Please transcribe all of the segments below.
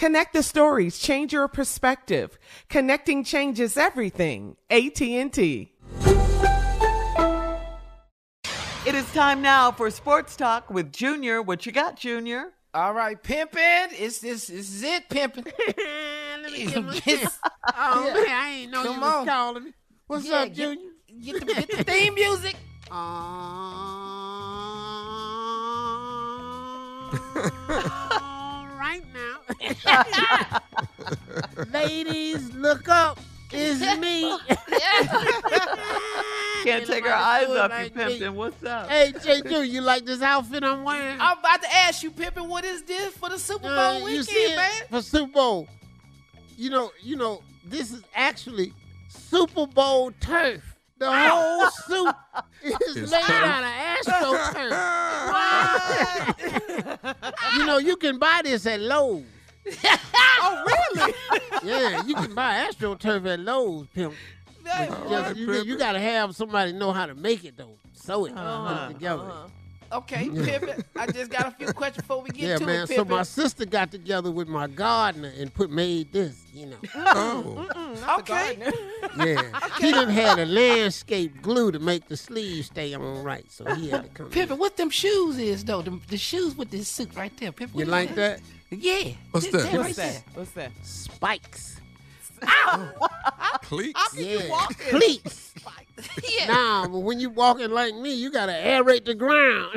Connect the stories, change your perspective. Connecting changes everything. AT&T. It is time now for Sports Talk with Junior. What you got, Junior? All right, pimping. It's this. This is it, pimping. Let me get my. oh man, I ain't know Come you was on. calling me. What's Yeah, up, get- Junior? Get the, get the theme music. All right now, ladies, look up. It's me. Can't take our nobody eyes off like you, me. Pimpin'. What's up? hey, J. Junior, you like this outfit I'm wearing? I'm about to ask you, pimping. What is this for the Super Bowl Uh, you weekend, see it man? for Super Bowl. You know, you know, this is actually Super Bowl turf. The whole suit is It's made turf. out of AstroTurf. you know, you can buy this at Lowe's. Oh, really? Yeah, you can buy AstroTurf at Lowe's, pimp. But you, just- right, you, you gotta have somebody know how to make it though. Sew it, Uh-huh, put it together. uh-huh. Okay, pimping. I just got a few questions before we get Yeah, to man. it, So my sister got together with my gardener and put made this, you know. Oh, okay. Yeah. He done had a landscape glue to make the sleeves stay on right, so he had to come. in. Pimping, what them shoes is though? The, the shoes with this suit right there, Pimpin. You like that? Yeah. What's This- that? right What's there. that? What's that? Spikes. cleats. Yeah. Cleats. Yeah. Nah, but when you walking like me, you gotta aerate the ground.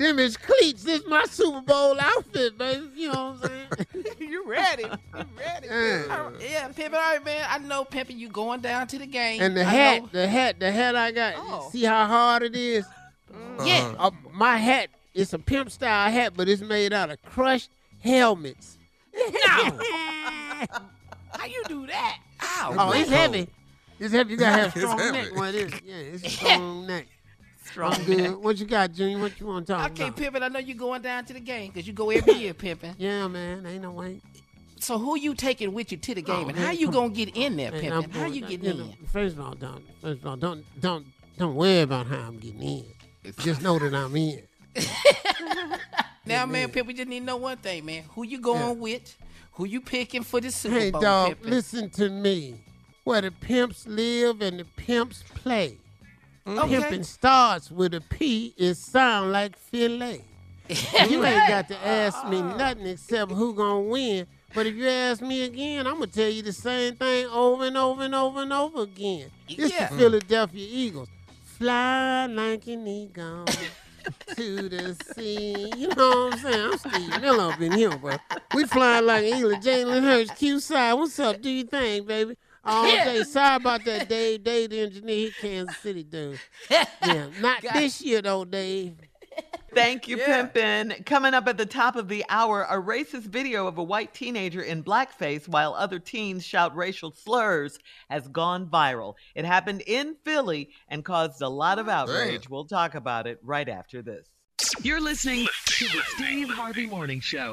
Them is cleats. This my Super Bowl outfit, baby. You know what I'm saying? you ready? You ready? Yeah. Yeah, Pimpin, all right, man. I know, Pimpin, you going down to the game. And the I hat, know- the hat, the hat I got. Oh. See how hard it is? Yeah. Uh, my hat, it's a pimp style hat, but it's made out of crushed helmets. How you do that? Ow. Oh, it's heavy. It's heavy. You gotta have It's strong neck. What it is? Yeah, it's a strong neck. Strong I'm good. What you got, Junior? What you want to talk Okay, about? Okay, Pimpin, I know you're going down to the game because you go every year, Pimpin. Yeah, man. Ain't no way. So who you taking with you to the game, Oh, and man, how you gonna get in there, Man, Pimpin? How you getting in? First of all, don't. First of all, don't don't don't worry about how I'm getting in. Just know that I'm in. Now, man, Pimp, we just need to know one thing, man. Who you going with? Who you picking for the Super Hey, Bowl, dog, Pimpin? listen to me. Where the pimps live and the pimps play. Mm-hmm. Okay. Pimping starts with a P. It sound like filet. you ain't got to ask me uh-uh. nothing except who gonna win. But if you ask me again, I'm gonna tell you the same thing over and over and over and over again. It's Yeah. the Philadelphia Eagles. Fly like an eagle. to the sea. You know what I'm saying? I'm Steve Miller up in here, bro. We flying like England. Jalen Hurts, Q side. What's up? Do you think, baby? All day. Sorry about that, Dave. Dave, the engineer, he Kansas City dude. Yeah, not this year though, Dave. Thank you, Pimpin. Coming up at the top of the hour, a racist video of a white teenager in blackface while other teens shout racial slurs has gone viral. It happened in Philly and caused a lot of outrage. We'll talk about it right after this. You're listening to the Steve Harvey Morning Show.